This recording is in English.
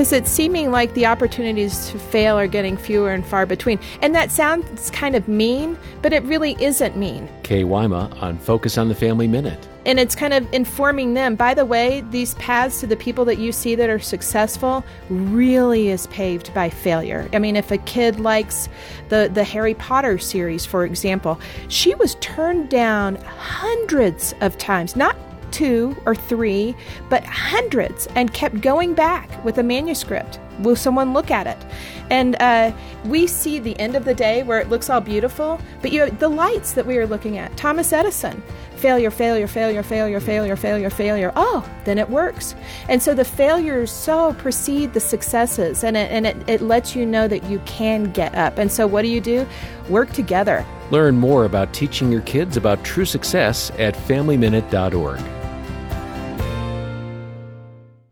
because it's seeming like the opportunities to fail are getting fewer and far between. And that sounds kind of mean, but it really isn't mean. Kay Wyma on Focus on the Family Minute. And it's kind of informing them. By the way, these paths to the people that you see that are successful really is paved by failure. I mean, if a kid likes the, the Harry Potter series, for example, she was turned down hundreds of times, not two or three, but hundreds, and kept going back with a manuscript. Will someone look at it? And uh, we see the end of the day where it looks all beautiful, but you the lights that we are looking at. Thomas Edison, failure, failure, failure, failure, failure, failure, failure. Oh, then it works. And so the failures so precede the successes, and it, and it, it lets you know that you can get up. And so what do you do? Work together. Learn more about teaching your kids about true success at FamilyMinute.org.